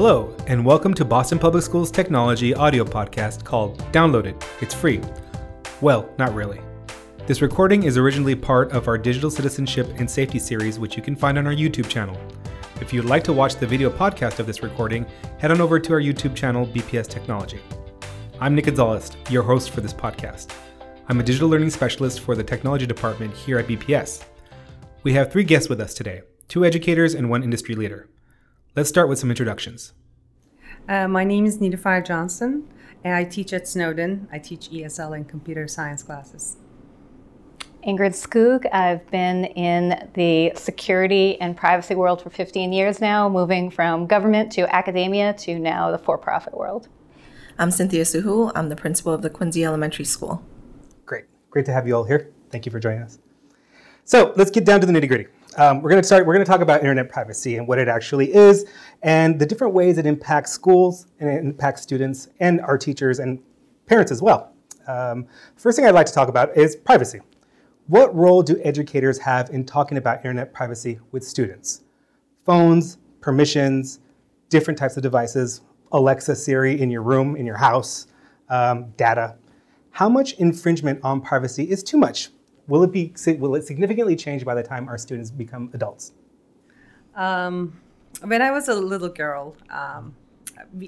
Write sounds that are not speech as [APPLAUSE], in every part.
Hello, and welcome to Boston Public Schools Technology audio podcast called Download It. It's free. Well, not really. This recording is originally part of our Digital Citizenship and Safety series, which you can find on our YouTube channel. If you'd like to watch the video podcast of this recording, head on over to our YouTube channel, BPS Technology. I'm Nick Gonzalez, your host for this podcast. I'm a digital learning specialist for the technology department here at BPS. We have three guests with us today two educators and one industry leader. Let's start with some introductions. Uh, my name is Nilüfer Johnson, and I teach at Snowden. I teach ESL and computer science classes. Ingrid Skoog. I've been in the security and privacy world for 15 years now, moving from government to academia to now the for profit world. I'm Cynthia Suhu. I'm the principal of the Quincy Elementary School. Great. Great to have you all here. Thank you for joining us. So let's get down to the nitty gritty. Um, we're going to start, we're going to talk about internet privacy and what it actually is and the different ways it impacts schools and it impacts students and our teachers and parents as well. Um, first thing I'd like to talk about is privacy. What role do educators have in talking about internet privacy with students? Phones, permissions, different types of devices, Alexa, Siri in your room, in your house, um, data. How much infringement on privacy is too much? Will it be will it significantly change by the time our students become adults? Um, when I was a little girl, um,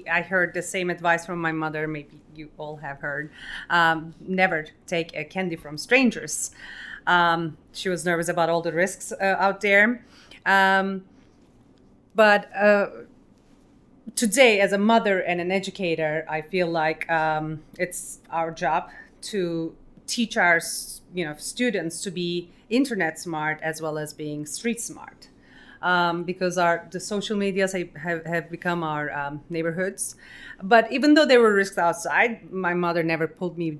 I heard the same advice from my mother. Maybe you all have heard. Um, never take a candy from strangers. Um, she was nervous about all the risks uh, out there. Um, but uh, today, as a mother and an educator, I feel like um, it's our job to teach our you know students to be internet smart as well as being street smart. Um, because our the social medias have, have become our um, neighborhoods. But even though there were risks outside, my mother never pulled me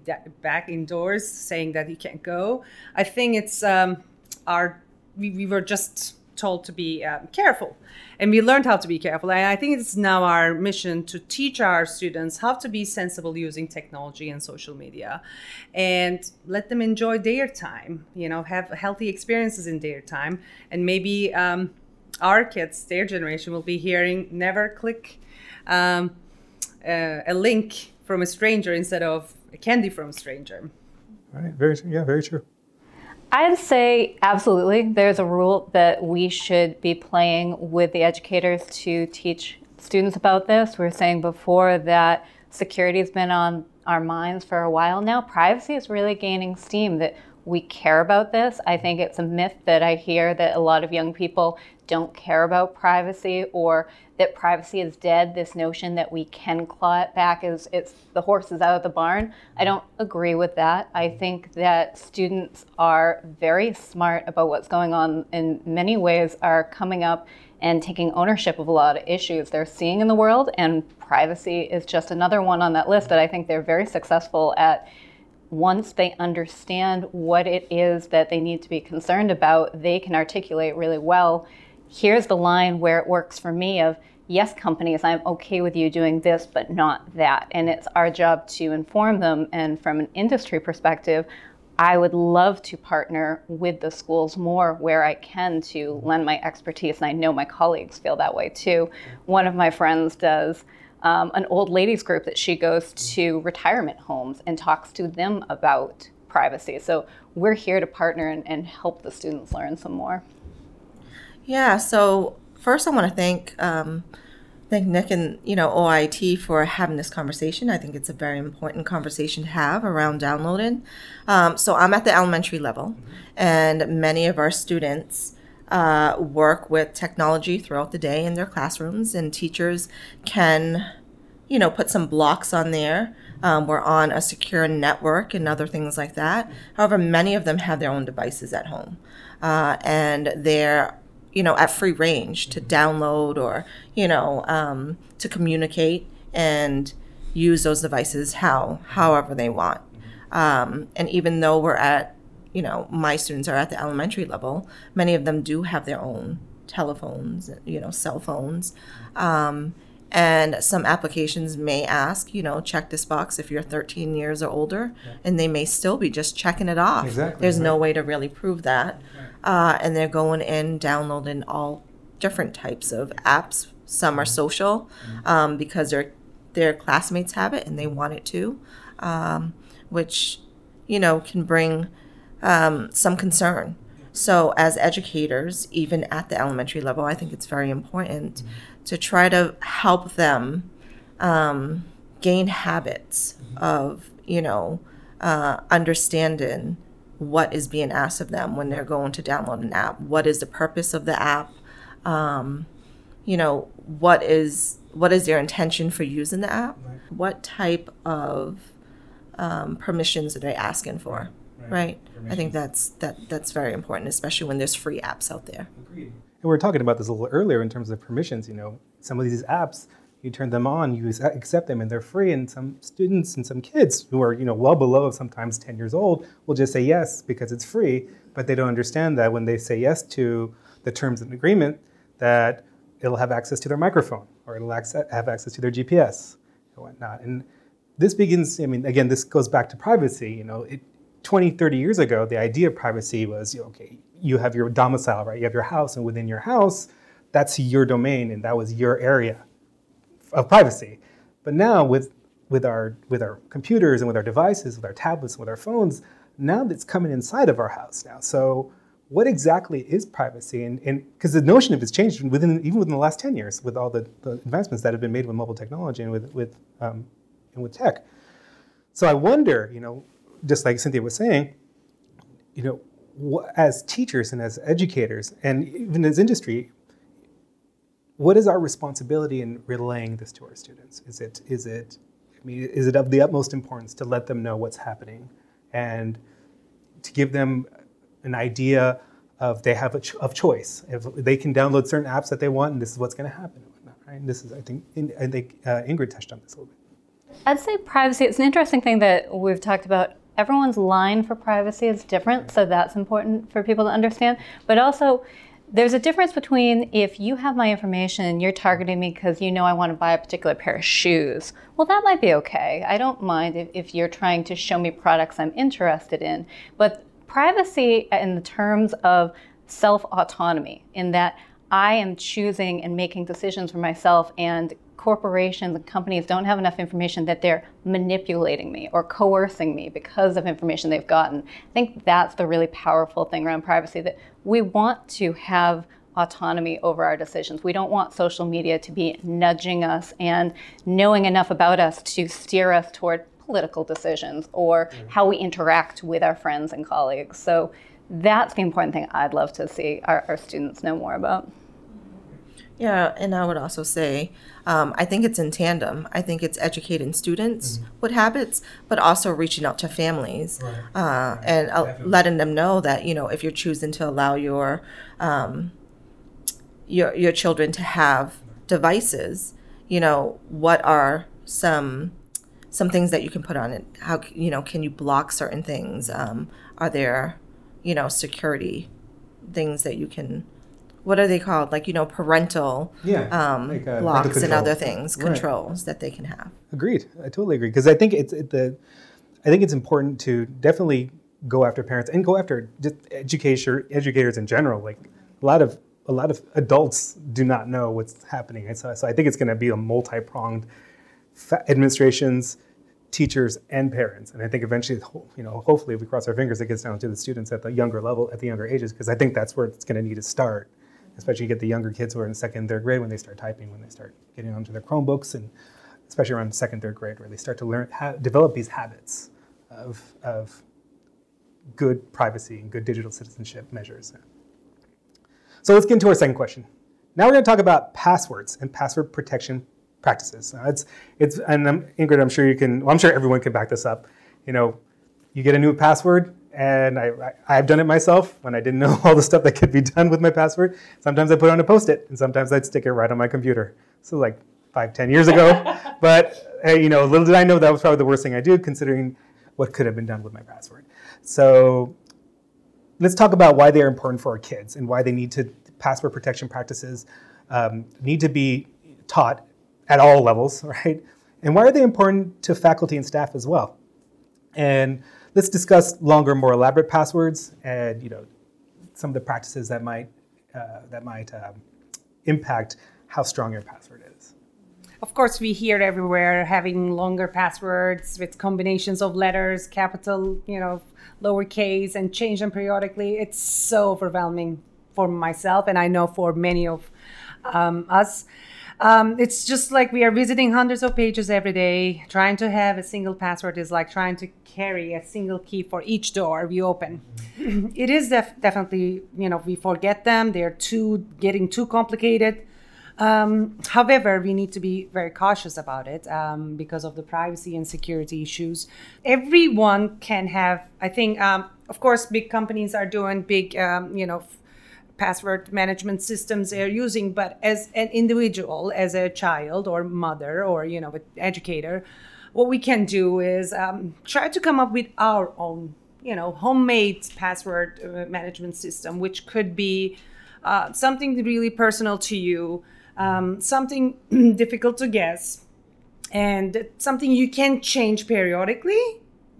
back indoors, saying that you can't go. I think it's um, our we, we were just told to be um, careful. And we learned how to be careful. And i think it's now our mission to teach our students how to be sensible using technology and social media and let them enjoy their time you know have healthy experiences in their time. And maybe um, our kids their generation will be hearing never click um, uh, a link from a stranger instead of a candy from a stranger. Right. Very yeah very true I'd say absolutely. There's a rule that we should be playing with the educators to teach students about this. We were saying before that security has been on our minds for a while now. Privacy is really gaining steam that we care about this. I think it's a myth that I hear that a lot of young people don't care about privacy or that privacy is dead. This notion that we can claw it back is it's the horse is out of the barn. I don't agree with that. I think that students are very smart about what's going on in many ways are coming up and taking ownership of a lot of issues they're seeing in the world and privacy is just another one on that list that I think they're very successful at once they understand what it is that they need to be concerned about, they can articulate really well. Here's the line where it works for me of yes, companies, I'm okay with you doing this, but not that. And it's our job to inform them. And from an industry perspective, I would love to partner with the schools more where I can to lend my expertise. And I know my colleagues feel that way too. One of my friends does um, an old ladies group that she goes to retirement homes and talks to them about privacy. So we're here to partner and, and help the students learn some more. Yeah. So first, I want to thank um, thank Nick and you know OIT for having this conversation. I think it's a very important conversation to have around downloading. Um, so I'm at the elementary level, and many of our students uh, work with technology throughout the day in their classrooms, and teachers can, you know, put some blocks on there. Um, we're on a secure network and other things like that. However, many of them have their own devices at home, uh, and they're you know at free range to download or you know um, to communicate and use those devices how however they want. Um, and even though we're at you know, my students are at the elementary level. Many of them do have their own telephones, you know, cell phones. Um, and some applications may ask, you know, check this box if you're 13 years or older, yeah. and they may still be just checking it off. Exactly. There's right. no way to really prove that. Uh, and they're going in, downloading all different types of apps, Some are social um, because their their classmates have it and they want it too, um, which you know can bring um, some concern. So, as educators, even at the elementary level, I think it's very important to try to help them um, gain habits of, you know, uh, understanding what is being asked of them when they're going to download an app. What is the purpose of the app? Um, you know, what is what is their intention for using the app? What type of um, permissions are they asking for? Right. I think that's that that's very important, especially when there's free apps out there. Agreed. And we were talking about this a little earlier in terms of permissions. You know, some of these apps, you turn them on, you accept them, and they're free. And some students and some kids who are, you know, well below sometimes 10 years old will just say yes because it's free, but they don't understand that when they say yes to the terms and agreement, that it'll have access to their microphone or it'll have access to their GPS and whatnot. And this begins, I mean, again, this goes back to privacy. You know, it, 20, 30 years ago, the idea of privacy was, okay, you have your domicile, right? You have your house, and within your house, that's your domain, and that was your area of privacy. But now, with with our with our computers and with our devices, with our tablets, and with our phones, now that's coming inside of our house now. So, what exactly is privacy? And because the notion of it's changed within even within the last 10 years, with all the, the advancements that have been made with mobile technology and with with um, and with tech. So I wonder, you know, just like Cynthia was saying, you know, as teachers and as educators and even as industry, what is our responsibility in relaying this to our students? Is it is it I mean, is it of the utmost importance to let them know what's happening and to give them an idea of they have a ch- of choice if they can download certain apps that they want and this is what's going to happen right? And this is I think I think uh, Ingrid touched on this a little bit. I'd say privacy. It's an interesting thing that we've talked about everyone's line for privacy is different, so that's important for people to understand. But also, there's a difference between if you have my information and you're targeting me because you know I want to buy a particular pair of shoes. Well, that might be okay. I don't mind if, if you're trying to show me products I'm interested in. But privacy in the terms of self autonomy, in that I am choosing and making decisions for myself and corporations and companies don't have enough information that they're manipulating me or coercing me because of information they've gotten. I think that's the really powerful thing around privacy that we want to have autonomy over our decisions. We don't want social media to be nudging us and knowing enough about us to steer us toward political decisions or mm-hmm. how we interact with our friends and colleagues. So that's the important thing I'd love to see our, our students know more about. Yeah, and I would also say, um, I think it's in tandem. I think it's educating students mm-hmm. with habits, but also reaching out to families right. Uh, right. and uh, letting them know that you know if you're choosing to allow your um, your your children to have devices, you know what are some some things that you can put on it. How you know can you block certain things? Um, are there you know security things that you can what are they called? Like you know, parental yeah, um, like, uh, blocks and other things, controls right. that they can have. Agreed. I totally agree because I think it's it, the, I think it's important to definitely go after parents and go after just education educators in general. Like a lot of a lot of adults do not know what's happening, and so, so I think it's going to be a multi pronged administrations teachers and parents. And I think eventually, you know, hopefully, if we cross our fingers, it gets down to the students at the younger level, at the younger ages, because I think that's where it's going to need to start especially you get the younger kids who are in second, third grade when they start typing, when they start getting onto their Chromebooks, and especially around second, third grade, where they start to learn, ha- develop these habits of, of good privacy and good digital citizenship measures. So let's get into our second question. Now we're going to talk about passwords and password protection practices. Now it's, it's, and I'm, Ingrid, I'm sure you can, well, I'm sure everyone can back this up. You know, you get a new password, and I, I, have done it myself when I didn't know [LAUGHS] all the stuff that could be done with my password. Sometimes I put on a post-it, and sometimes I'd stick it right on my computer. So like five, ten years ago. [LAUGHS] but you know, little did I know that was probably the worst thing I did, considering what could have been done with my password. So let's talk about why they are important for our kids and why they need to password protection practices um, need to be taught at all levels, [LAUGHS] right? And why are they important to faculty and staff as well? And let's discuss longer, more elaborate passwords and you know some of the practices that might uh, that might um, impact how strong your password is. Of course, we hear everywhere having longer passwords with combinations of letters, capital, you know, lowercase, and change them periodically. It's so overwhelming for myself, and I know for many of um, us. Um, it's just like we are visiting hundreds of pages every day. Trying to have a single password is like trying to carry a single key for each door we open. it is def- definitely, you know, we forget them. They're too getting too complicated. Um, however, we need to be very cautious about it um, because of the privacy and security issues. Everyone can have, I think, um, of course, big companies are doing big, um, you know, password management systems they're using but as an individual as a child or mother or you know educator what we can do is um, try to come up with our own you know homemade password uh, management system which could be uh, something really personal to you um, something [CLEARS THROAT] difficult to guess and something you can change periodically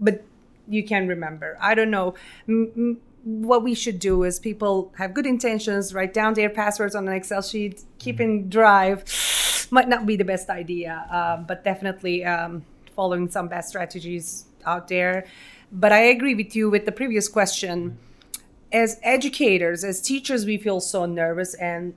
but you can remember. I don't know. M- what we should do is people have good intentions, write down their passwords on an Excel sheet, keep in Drive. Might not be the best idea, uh, but definitely um, following some best strategies out there. But I agree with you with the previous question. As educators, as teachers, we feel so nervous and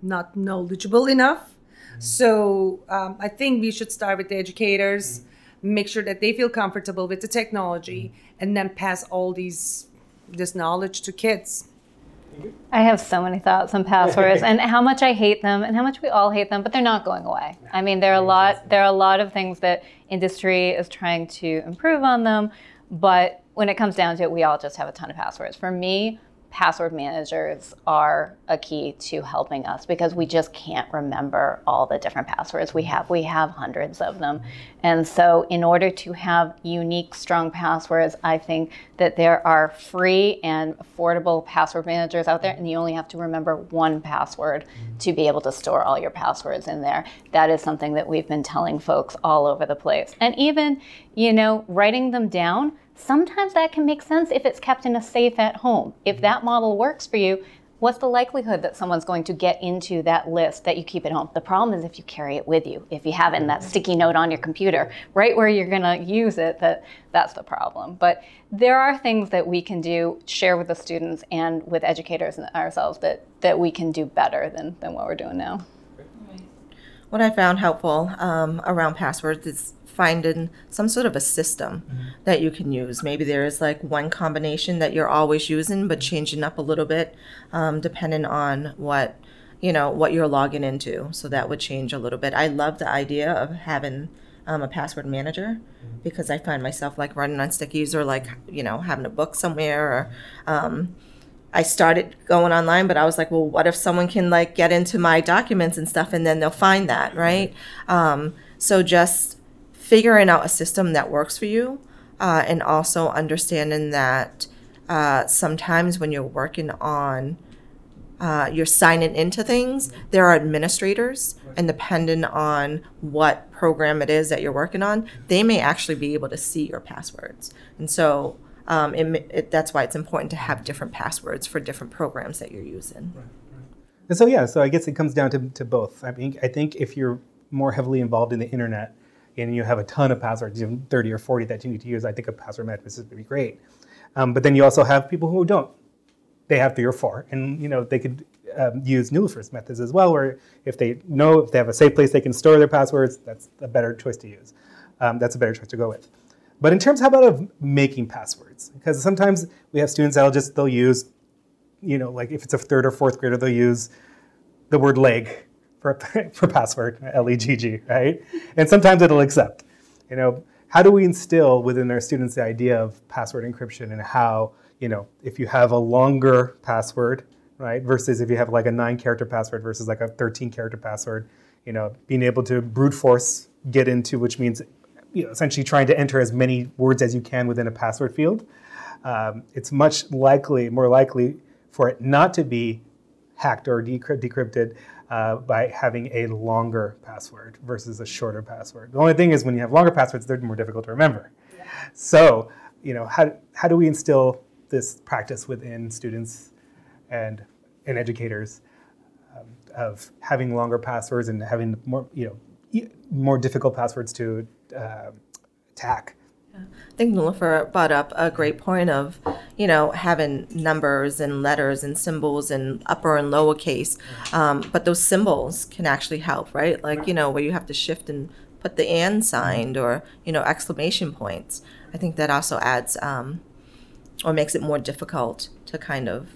not knowledgeable enough. So um, I think we should start with the educators, make sure that they feel comfortable with the technology, and then pass all these this knowledge to kids. I have so many thoughts on passwords [LAUGHS] and how much I hate them and how much we all hate them, but they're not going away. I mean, there are a lot there are a lot of things that industry is trying to improve on them, but when it comes down to it, we all just have a ton of passwords. For me, password managers are a key to helping us because we just can't remember all the different passwords we have. We have hundreds of them. And so, in order to have unique, strong passwords, I think that there are free and affordable password managers out there, and you only have to remember one password to be able to store all your passwords in there. That is something that we've been telling folks all over the place. And even, you know, writing them down Sometimes that can make sense if it's kept in a safe at home. If that model works for you, what's the likelihood that someone's going to get into that list that you keep at home? The problem is if you carry it with you, if you have it in that sticky note on your computer, right where you're going to use it, that that's the problem. But there are things that we can do, share with the students and with educators and ourselves that that we can do better than than what we're doing now. What I found helpful um, around passwords is finding some sort of a system mm-hmm. that you can use. Maybe there is like one combination that you're always using, but changing up a little bit um, depending on what you know what you're logging into. So that would change a little bit. I love the idea of having um, a password manager mm-hmm. because I find myself like running on stickies or like you know having a book somewhere or. Um, I started going online, but I was like, well, what if someone can like get into my documents and stuff, and then they'll find that, right? Um, so just figuring out a system that works for you uh, and also understanding that uh, sometimes when you're working on uh, you're signing into things there are administrators and depending on what program it is that you're working on they may actually be able to see your passwords. And so um, it, it, that's why it's important to have different passwords for different programs that you're using. And so yeah so i guess it comes down to, to both. I mean i think if you're more heavily involved in the internet and you have a ton of passwords, even 30 or 40 that you need to use, I think a password management system would be great. Um, but then you also have people who don't. They have three or four, and you know they could um, use Nilüfer's methods as well, where if they know if they have a safe place they can store their passwords, that's a better choice to use. Um, that's a better choice to go with. But in terms, how about of making passwords? Because sometimes we have students that'll just they'll use, you know, like if it's a third or fourth grader, they'll use the word leg for, [LAUGHS] for password, L-E-G-G, right? And sometimes it'll accept. You know, how do we instill within our students the idea of password encryption and how, you know, if you have a longer password, right, versus if you have like a nine character password versus like a 13 character password, you know, being able to brute force get into, which means, you know, essentially trying to enter as many words as you can within a password field. Um, it's much likely, more likely for it not to be hacked or decrypted uh, by having a longer password versus a shorter password. The only thing is when you have longer passwords, they're more difficult to remember. Yeah. So, you know, how, how do we instill this practice within students and, and educators? Um, of having longer passwords and having more, you know, more difficult passwords to uh, attack. I think Nilüfer brought up a great point of, you know, having numbers and letters and symbols and upper and lowercase. Um, but those symbols can actually help, right? Like, you know, where you have to shift and put the and sign or, you know, exclamation points. I think that also adds um, or makes it more difficult to kind of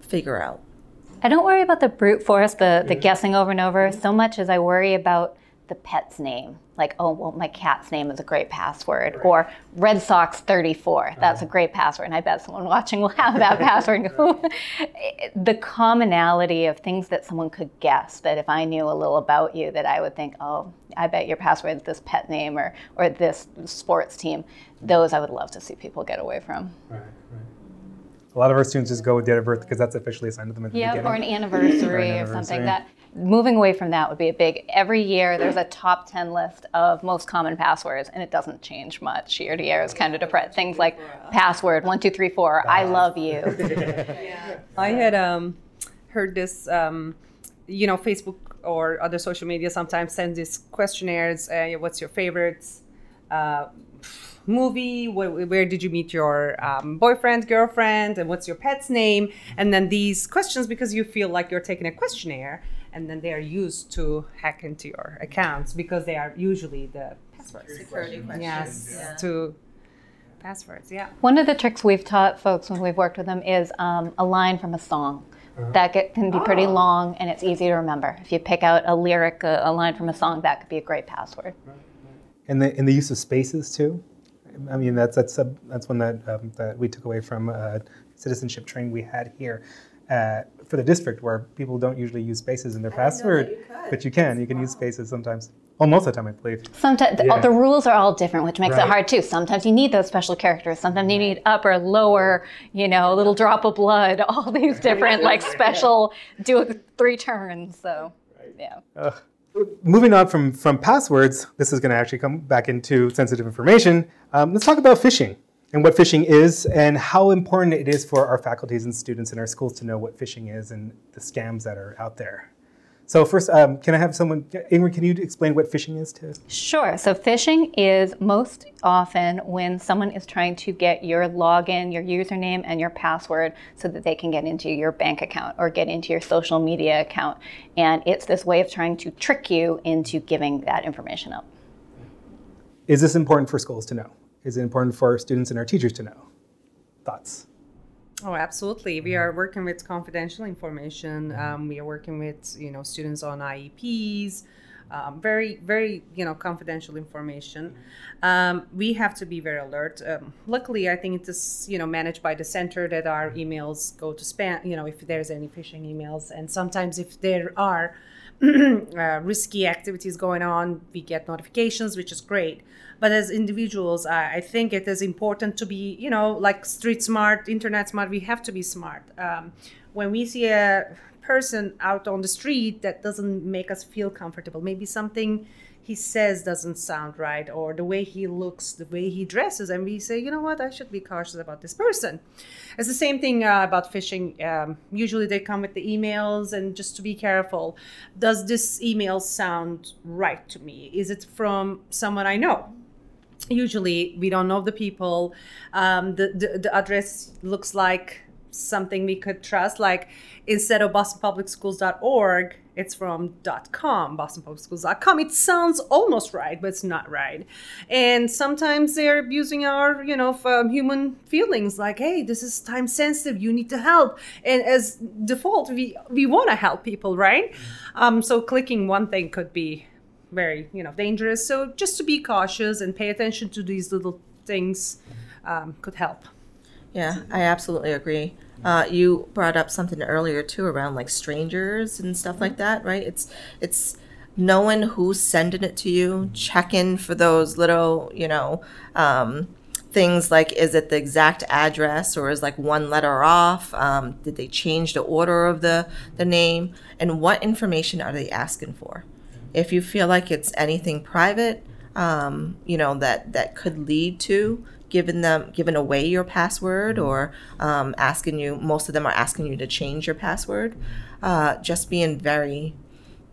figure out. I don't worry about the brute force, the, the guessing over and over, so much as I worry about the pet's name. Like, oh, well, my cat's name is a great password. Or Red Sox 34, that's uh-huh. a great password. And I bet someone [LAUGHS] watching will have that [LAUGHS] password. [LAUGHS] the commonality of things that someone could guess, that if I knew a little about you, that I would think, oh, I bet your password is this pet name or, or this sports team. Those I would love to see people get away from. Right, right. A lot of our students just go with date of birth because that's officially assigned to them at the yeah, beginning. or an anniversary or, something. That moving away from that would be a big. Every year there's a top ten list of most common passwords, and it doesn't change much year to year. It's kind of depressed. Things like password one two three four. I love you. [LAUGHS] I had um, heard this. Um, you know, Facebook or other social media sometimes send these questionnaires. Uh, what's your favorites? Uh, movie where, where, did you meet your um, boyfriend girlfriend and what's your pet's name and then these questions because you feel like you're taking a questionnaire and then they are used to hack into your accounts because they are usually the passwords Security questions. yes Yeah. to passwords yeah One of the tricks we've taught folks when we've worked with them is um, a line from a song. That get, can be pretty long and it's easy to remember. If you pick out a lyric, a, a line from a song, that could be a great password. and the and the use of spaces too. I mean, that's that's a, that's one that um, that we took away from uh, citizenship training we had here uh, for the district, where people don't usually use spaces in their password, but you can. You can use spaces sometimes. Well, most of the time, I believe. Sometimes Yeah. the rules are all different, which makes Right. it hard too. Sometimes you need those special characters. Sometimes you need upper, lower, you know, a little drop of blood. [LAUGHS] All these different like special do a three turns. So yeah. Ugh. Moving on from from passwords, this is going to actually come back into sensitive information. Um, let's talk about phishing and what phishing is, and how important it is for our faculties and students in our schools to know what phishing is and the scams that are out there. So first, um, can I have someone, Ingrid? Can you explain what phishing is to? us? Sure. So phishing is most often when someone is trying to get your login, your username, and your password so that they can get into your bank account or get into your social media account. And it's this way of trying to trick you into giving that information up. Is this important for schools to know? Is it important for our students and our teachers to know? Thoughts? Oh, absolutely. We are working with confidential information. Um, we are working with you know students on IEPs. Um, very, very you know confidential information. Um, we have to be very alert. Um, luckily, I think it is you know managed by the center that our emails go to spam. You know if there's any phishing emails, and sometimes if there are [CLEARS THROAT] uh, risky activities going on, we get notifications, which is great. But as individuals, I, I think it is important to be, you know, like street smart, internet smart. We have to be smart. Um, when we see a person out on the street that doesn't make us feel comfortable, maybe something he says doesn't sound right, or the way he looks, the way he dresses, and we say, you know what, I should be cautious about this person. It's the same thing uh, about phishing. Um, usually they come with the emails, and just to be careful, does this email sound right to me? Is it from someone I know? Usually we don't know the people. Um, the, the, the address looks like something we could trust. Like instead of bostonpublicschools.org, it's from .com, bostonpublicschools.com. It sounds almost right, but it's not right. And sometimes they're abusing our, you know, um, human feelings. Like, hey, this is time sensitive. You need to help. And as default, we we want to help people, right? Um, so clicking one thing could be very, you know, dangerous. So just to be cautious and pay attention to these little things um, could help. Yeah, I absolutely agree. Uh, you brought up something earlier too around like strangers and stuff like that, right? It's it's knowing who's sending it to you, checking for those little, you know, um, things like is it the exact address or is like one letter off? Um, did they change the order of the the name? And what information are they asking for? If you feel like it's anything private, um, you know that that could lead to giving them giving away your password or um, asking you most of them are asking you to change your password uh, just being very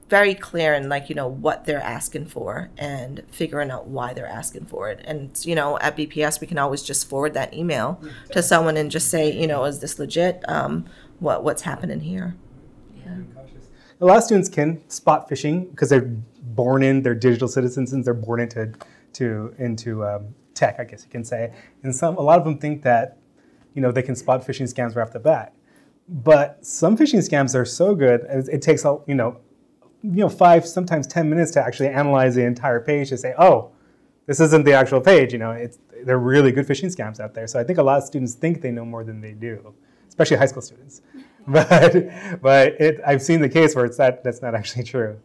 very clear in like you know what they're asking for and figuring out why they're asking for it. And you know at bps we can always just forward that email to someone and just say you know is this legit? Um, what what's happening here? Yeah. A lot of students can spot phishing because they're born in, they're digital citizens, and they're born into to into um, tech, I guess you can say. And some, a lot of them think that, you know, they can spot phishing scams right off the bat. But some phishing scams are so good, it, takes, you know, you know, five, sometimes 10 minutes to actually analyze the entire page to say, oh, this isn't the actual page. You know, it's, they're really good phishing scams out there. So I think a lot of students think they know more than they do, especially high school students. [LAUGHS] But, but it, I've seen the case where it's that, that's not actually true.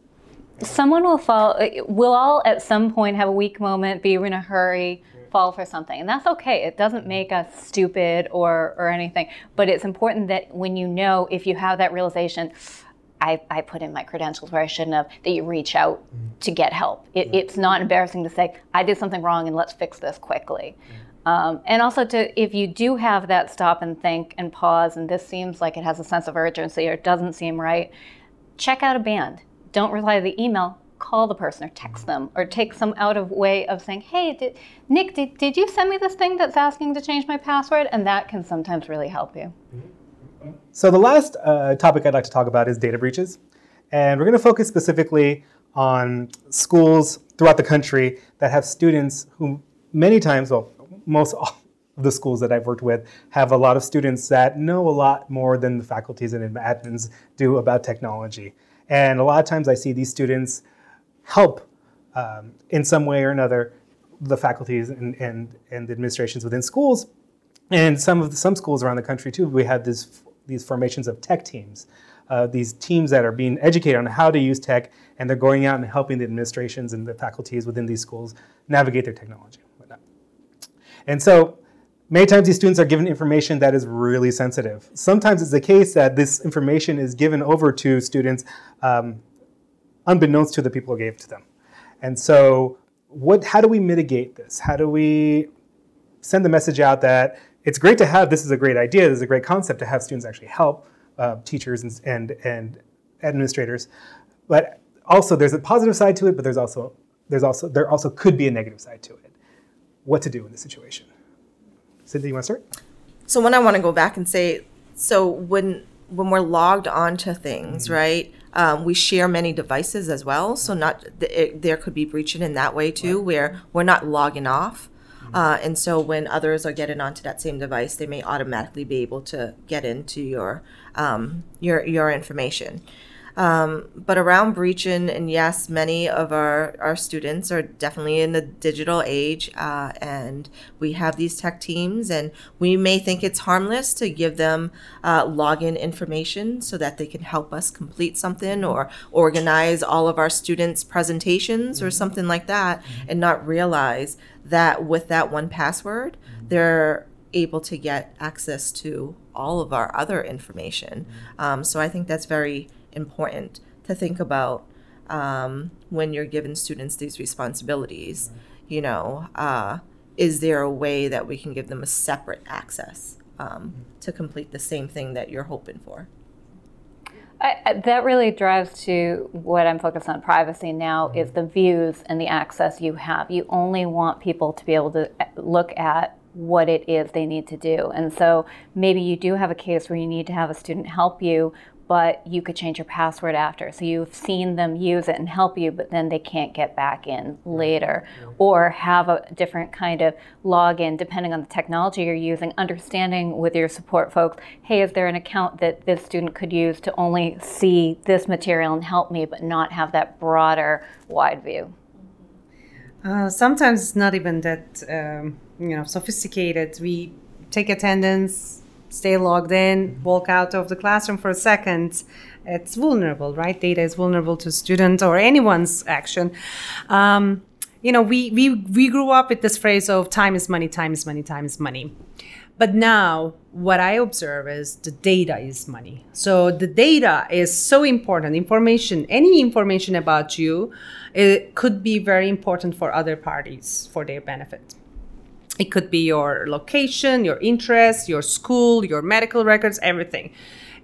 someone will fall we'll all at some point have a weak moment be in a hurry fall for something and that's okay it doesn't make us stupid or or anything but it's important that when you know if you have that realization I, I put in my credentials where I shouldn't have, that you reach out to get help. It, it's not embarrassing to say, I did something wrong and let's fix this quickly. Um, and also to, if you do have that stop and think and pause, and this seems like it has a sense of urgency or it doesn't seem right, check out of band. Don't rely on the email. Call the person or text them or take some out of way of saying, hey, did, Nick, did, did you send me this thing that's asking to change my password? And that can sometimes really help you. So the last uh, topic I'd like to talk about is data breaches. And we're going to focus specifically on schools throughout the country that have students who many times, well, most [LAUGHS] of the schools that I've worked with have a lot of students that know a lot more than the faculties and admins do about technology. And a lot of times I see these students help um, in some way or another the faculties and, and, and administrations within schools and some of the, some schools around the country too, we have this, these formations of tech teams, uh, these teams that are being educated on how to use tech, and they're going out and helping the administrations and the faculties within these schools navigate their technology. and whatnot. And so many times these students are given information that is really sensitive. Sometimes it's the case that this information is given over to students um, unbeknownst to the people who gave it to them. And so what, how do we mitigate this? How do we send the message out that it's great to have this is a great idea this is a great concept to have students actually help uh, teachers and, and, and administrators but also there's a positive side to it but there's also there's also there also could be a negative side to it what to do in this situation cynthia you want to start So when I want to go back and say, so when when we're logged onto things, right? Um, we share many devices as well, so not th- it, there could be breaching in that way too, where we're not logging off, uh, and so when others are getting onto that same device, they may automatically be able to get into your um, your your information. Um, but around breaching, and yes, many of our, our students are definitely in the digital age, uh, and we have these tech teams, and we may think it's harmless to give them uh, login information so that they can help us complete something or organize all of our students' presentations or something like that, and not realize that with that one password, they're able to get access to all of our other information. Um, so I think that's very important to think about um, when you're giving students these responsibilities. You know, uh, is there a way that we can give them a separate access um, to complete the same thing that you're hoping for? I, that really drives to what I'm focused on privacy now is the views and the access you have. You only want people to be able to uh, look at what it is they need to do. And so maybe you do have a case where you need to have a student help you, but you could change your password after. So you've seen them use it and help you, but then they can't get back in later. Or have a different kind of login depending on the technology you're using, understanding with your support folks, hey, is there an account that this student could use to only see this material and help me, but not have that broader wide view? Uh, sometimes it's not even that um, you know sophisticated. We take attendance, stay logged in, walk out of the classroom for a second. It's vulnerable, right? Data is vulnerable to student or anyone's action. Um, you know, we, we we grew up with this phrase of time is money, time is money, time is money. But now, what I observe is the data is money. So the data is so important. Information, any information about you, it could be very important for other parties for their benefit. It could be your location, your interests, your school, your medical records, everything.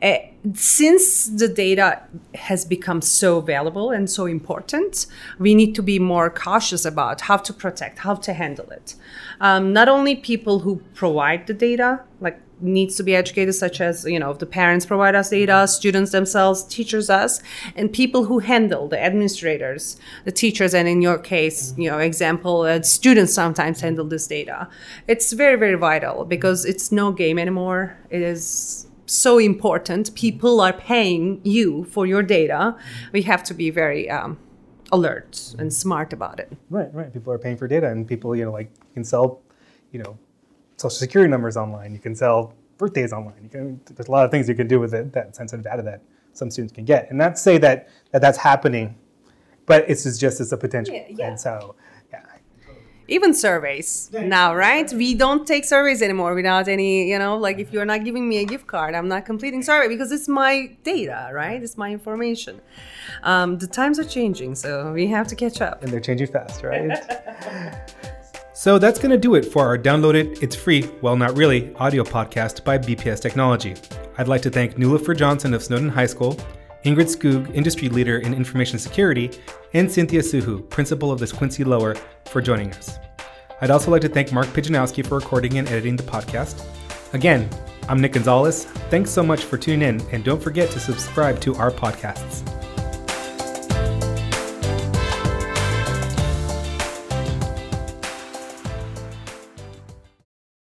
Uh, since the data has become so valuable and so important, we need to be more cautious about how to protect, how to handle it. Um, not only people who provide the data, like needs to be educated such as you know the parents provide us data students themselves teachers us and people who handle the administrators the teachers and in your case you know example uh, students sometimes handle this data. It's very very vital because it's no game anymore. It is so important people are paying you for your data we have to be very um, alert and smart about it Right, right. People are paying for data, and people, you know, like you can sell, you know, social security numbers online. You can sell birthdays online. You can. There's a lot of things you can do with it, that sensitive data that some students can get. And not say that, that that's happening, but it's just, as a potential. Yeah, yeah. And so. Even surveys now, right? We don't take surveys anymore without any, you know, like if you're not giving me a gift card, I'm not completing survey because it's my data, right? It's my information. Um, the times are changing, so we have to catch up. and they're changing fast, right? [LAUGHS] so that's going to do it for our Download It, it's free, well, not really, audio podcast by BPS Technology. I'd like to thank Nilüfer Johnson of Snowden High School, Ingrid Skoog, industry leader in information security, and Cynthia Suhu, principal of the Quincy Lower, for joining us. I'd also like to thank Mark Pijanowski for recording and editing the podcast. Again, I'm Nick Gonzalez. Thanks so much for tuning in, and don't forget to subscribe to our podcasts.